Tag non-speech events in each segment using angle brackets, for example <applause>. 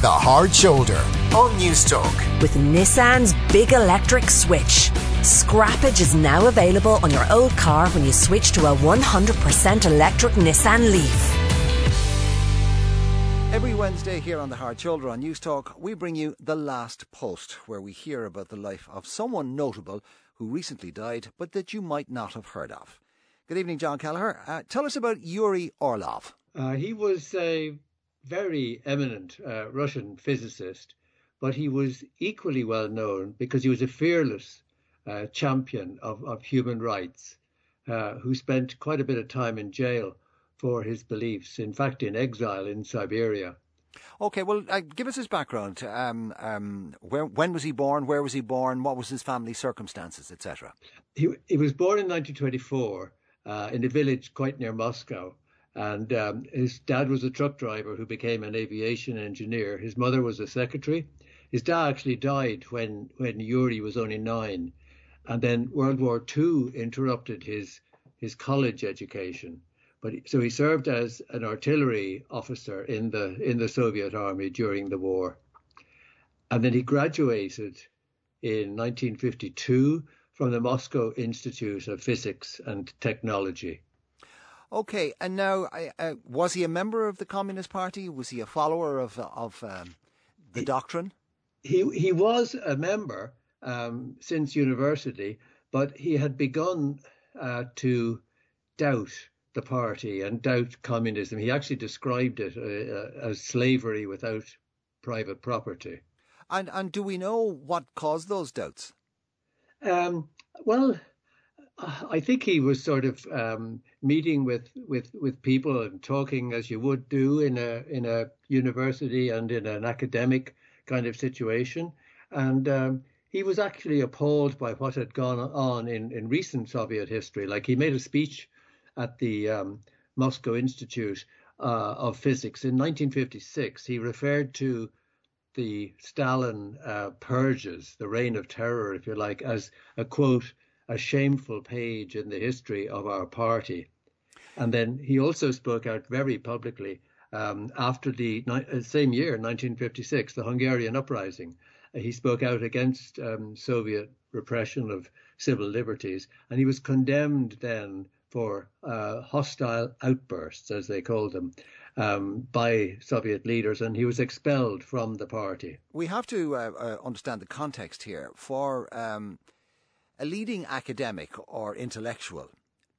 The Hard Shoulder on News Talk. With Nissan's big electric switch. Scrappage is now available on your old car when you switch to a 100% electric Nissan Leaf. Every Wednesday here on The Hard Shoulder on News Talk, we bring you The Last Post, where we hear about the life of someone notable who recently died, but that you might not have heard of. Good evening, John Kelleher. Uh, tell us about Yuri Orlov. Uh, he was a very eminent uh, Russian physicist, but he was equally well known because he was a fearless uh, champion of, of human rights uh, who spent quite a bit of time in jail for his beliefs, in fact, in exile in Siberia. Okay, well, uh, give us his background. Um, um, where, when was he born? Where was he born? What was his family circumstances, etc.? He, he was born in 1924 uh, in a village quite near Moscow. And um, his dad was a truck driver who became an aviation engineer. His mother was a secretary. His dad actually died when, when Yuri was only nine. And then World War II interrupted his, his college education. But so he served as an artillery officer in the in the Soviet army during the war, and then he graduated in 1952 from the Moscow Institute of Physics and Technology. Okay, and now uh, was he a member of the Communist Party? Was he a follower of of um, the he, doctrine? He he was a member um, since university, but he had begun uh, to doubt the party and doubt communism. He actually described it uh, uh as slavery without private property. And and do we know what caused those doubts? Um, well, I think he was sort of um, meeting with, with, with people and talking as you would do in a in a university and in an academic kind of situation, and um, he was actually appalled by what had gone on in, in recent Soviet history. Like he made a speech at the um, Moscow Institute uh, of Physics in 1956. He referred to the Stalin uh, purges, the reign of terror, if you like, as a quote a shameful page in the history of our party. And then he also spoke out very publicly um, after the uh, same year, 1956, the Hungarian uprising. Uh, he spoke out against um, Soviet repression of civil liberties, and he was condemned then for uh, hostile outbursts, as they called them, um, by Soviet leaders, and he was expelled from the party. We have to uh, uh, understand the context here. For um, a leading academic or intellectual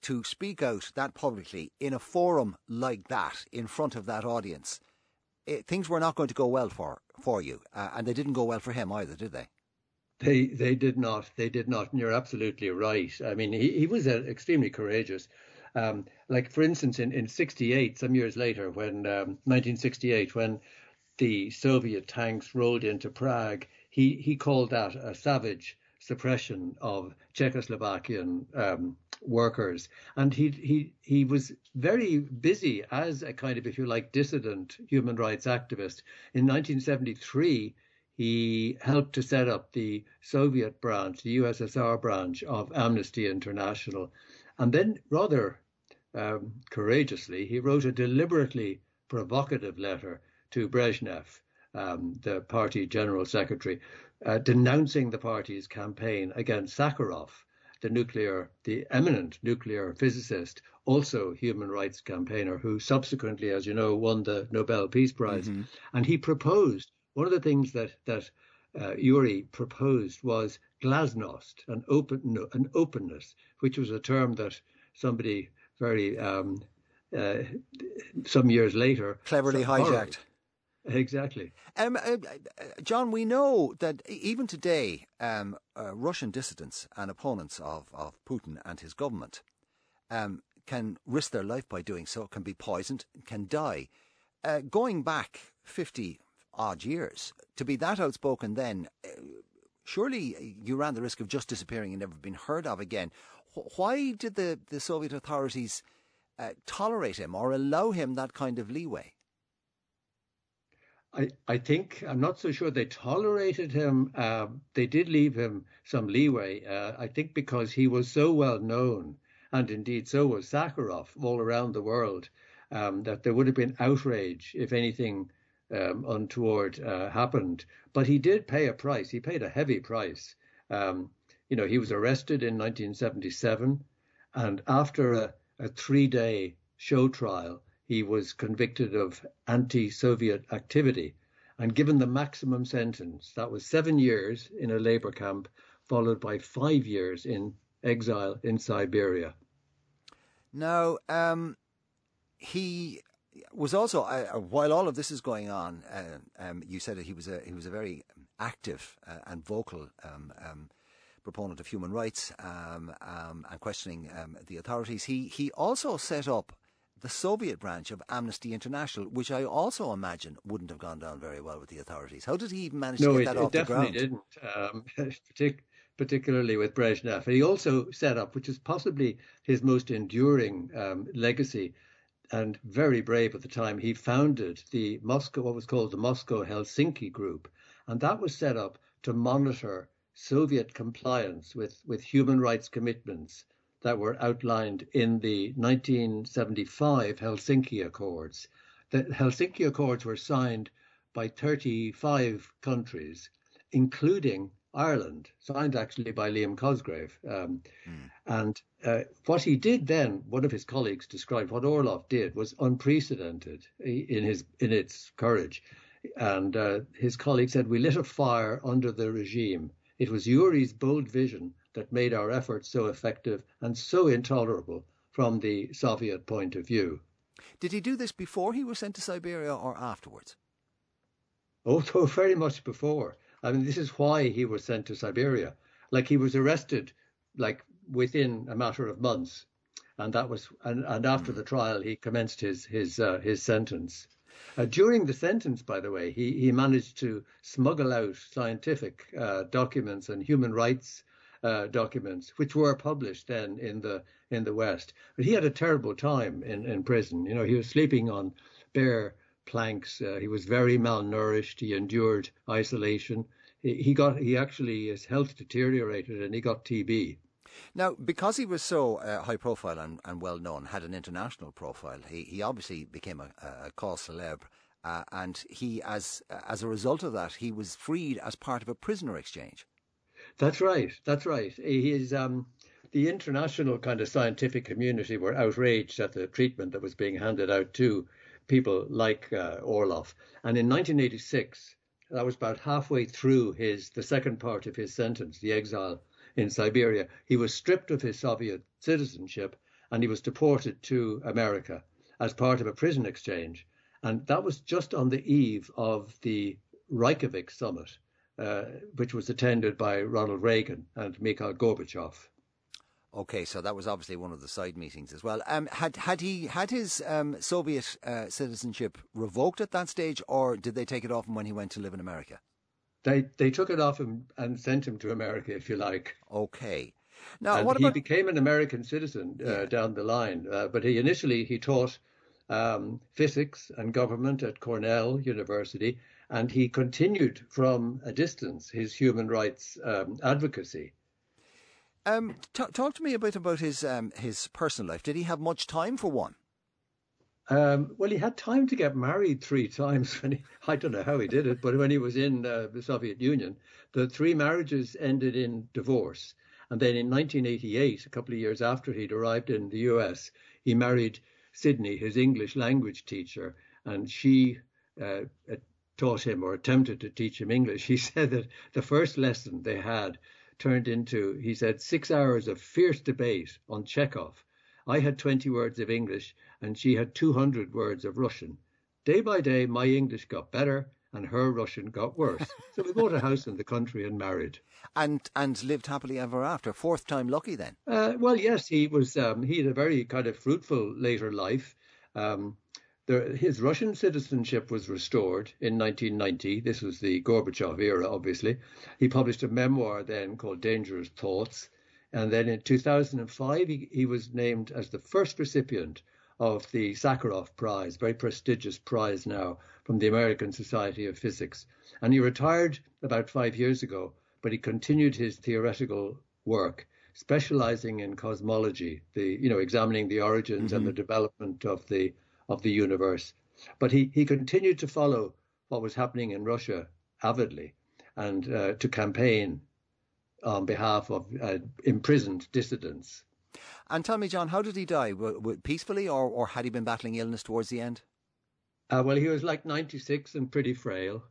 to speak out that publicly in a forum like that, in front of that audience, it, things were not going to go well for for you, uh, and they didn't go well for him either, did they? They they did not. They did not. And you're absolutely right. I mean, he he was uh, extremely courageous. Um, like for instance, in in '68, some years later, when um, 1968, when the Soviet tanks rolled into Prague, he he called that a savage suppression of Czechoslovakian um, workers, and he he he was very busy as a kind of, if you like, dissident human rights activist. In 1973, he helped to set up the Soviet branch, the USSR branch of Amnesty International, and then rather um, courageously, he wrote a deliberately provocative letter to Brezhnev, um, the party general secretary, uh, denouncing the party's campaign against Sakharov, the nuclear, the eminent nuclear physicist, also human rights campaigner, who subsequently, as you know, won the Nobel Peace Prize. Mm-hmm. And he proposed one of the things that that uh, Yuri proposed was glasnost, an open, an openness, which was a term that somebody very um, uh, some years later cleverly hijacked. Exactly. Um, uh, John, we know that even today, um, uh, Russian dissidents and opponents of, of Putin and his government um, can risk their life by doing so, can be poisoned, can die. Uh, going back 50 odd years, to be that outspoken then, uh, surely you ran the risk of just disappearing and never being heard of again. Why did the, the Soviet authorities uh, tolerate him or allow him that kind of leeway? I, I think I'm not so sure they tolerated him. Uh, they did leave him some leeway. Uh, I think because he was so well known, and indeed so was Sakharov all around the world, um, that there would have been outrage if anything um, untoward uh, happened. But he did pay a price. He paid a heavy price. Um, you know, he was arrested in 1977, and after a, a three-day show trial, he was convicted of anti-Soviet activity and given the maximum sentence. That was seven years in a labor camp, followed by five years in exile in Siberia. Now, um, he was also uh, while all of this is going on. Uh, um, you said that he was a he was a very active uh, and vocal um, um proponent of human rights um, um, and questioning the authorities. He he also set up the Soviet branch of Amnesty International, which I also imagine wouldn't have gone down very well with the authorities. How did he even manage no, to get it, that off the ground? No, it definitely didn't. <laughs> Partic- particularly with Brezhnev. He also set up, which is possibly his most enduring um, legacy, and very brave at the time. He founded the Moscow, what was called the Moscow Helsinki Group, and that was set up to monitor Soviet compliance with, with human rights commitments that were outlined in the 1975 Helsinki Accords. The Helsinki Accords were signed by 35 countries, including Ireland, signed actually by Liam Cosgrave. Um, mm. And uh, what he did then, one of his colleagues described what Orlov did was unprecedented in his in its courage. And uh, his colleague said, "We lit a fire under the regime. It was Yuri's bold vision that made our efforts so effective and so intolerable from the Soviet point of view." Did he do this before he was sent to Siberia or afterwards? Oh, very much before. I mean, this is why he was sent to Siberia. Like he was arrested, like within a matter of months, and that was and, and after the trial he commenced his his uh, his sentence. Uh, during the sentence, by the way, he he managed to smuggle out scientific uh, documents and human rights uh, documents, which were published then in the in the West. But he had a terrible time in in prison. You know, he was sleeping on bare planks. Uh, he was very malnourished. He endured isolation. He, he got he actually his health deteriorated and he got TB. Now, because he was so uh, high profile and, and, well known, had an international profile, he, he obviously became a, a cause célèbre. Uh, and he, as as a result of that, he was freed as part of a prisoner exchange. That's right. That's right. He is. Um, the international kind of scientific community were outraged at the treatment that was being handed out to people like uh, Orlov. And in 1986, that was about halfway through his the second part of his sentence, the exile in Siberia. He was stripped of his Soviet citizenship and he was deported to America as part of a prison exchange. And that was just on the eve of the Reykjavik summit, uh, which was attended by Ronald Reagan and Mikhail Gorbachev. Okay, so that was obviously one of the side meetings as well. Um, had had he had his um, Soviet uh, citizenship revoked at that stage, or did they take it off him when he went to live in America? They they took it off him and sent him to America, if you like. Okay. Now, and what about... he became an American citizen uh, yeah. down the line, uh, but he initially he taught um, physics and government at Cornell University, and he continued from a distance his human rights um, advocacy. Um, t- talk to me a bit about his um, his personal life. Did he have much time for one? Um, well, he had time to get married three times. When he, I don't know how he did it, but when he was in uh, the Soviet Union, the three marriages ended in divorce. And then in 1988, a couple of years after he'd arrived in the US, he married Sydney, his English language teacher, and she uh, taught him or attempted to teach him English. He <laughs> said that the first lesson they had turned into, he said, six hours of fierce debate on Chekhov. I had 20 words of English and she had 200 words of Russian. Day by day, my English got better and her Russian got worse. <laughs> so we bought a house in the country and married. And and lived happily ever after. Fourth time lucky then. Uh, well, yes, he was. Um, he had a very kind of fruitful later life. Um, the, his Russian citizenship was restored in 1990. This was the Gorbachev era, obviously. He published a memoir then called Dangerous Thoughts. And then in 2005, he, he was named as the first recipient of the Sakharov Prize, very prestigious prize now from the American Society of Physics. And he retired about five years ago, but he continued his theoretical work, specializing in cosmology, the you know examining the origins mm-hmm. and the development of the of the universe. But he, he continued to follow what was happening in Russia avidly and uh, to campaign on behalf of uh, imprisoned dissidents. And tell me, John, how did he die? W- w- peacefully, or, or had he been battling illness towards the end? Uh, well, he was like 96 and pretty frail.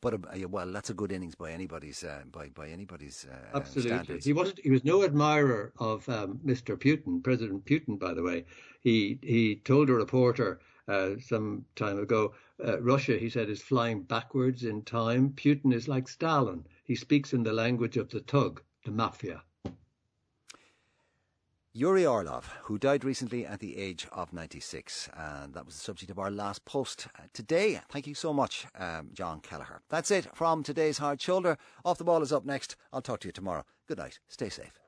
But uh, well, that's a good innings by anybody's uh, by by anybody's uh, absolutely. Standards. He wasn't. He was no admirer of um, Mr. Putin, President Putin. By the way, he he told a reporter uh, some time ago, uh, Russia, he said, is flying backwards in time. Putin is like Stalin. He speaks in the language of the thug, the mafia. Yuri Orlov, who died recently at the age of 96. And that was the subject of our last post uh, today. Thank you so much, um, John Kelleher. That's it from today's Hard Shoulder. Off the Ball is up next. I'll talk to you tomorrow. Good night. Stay safe.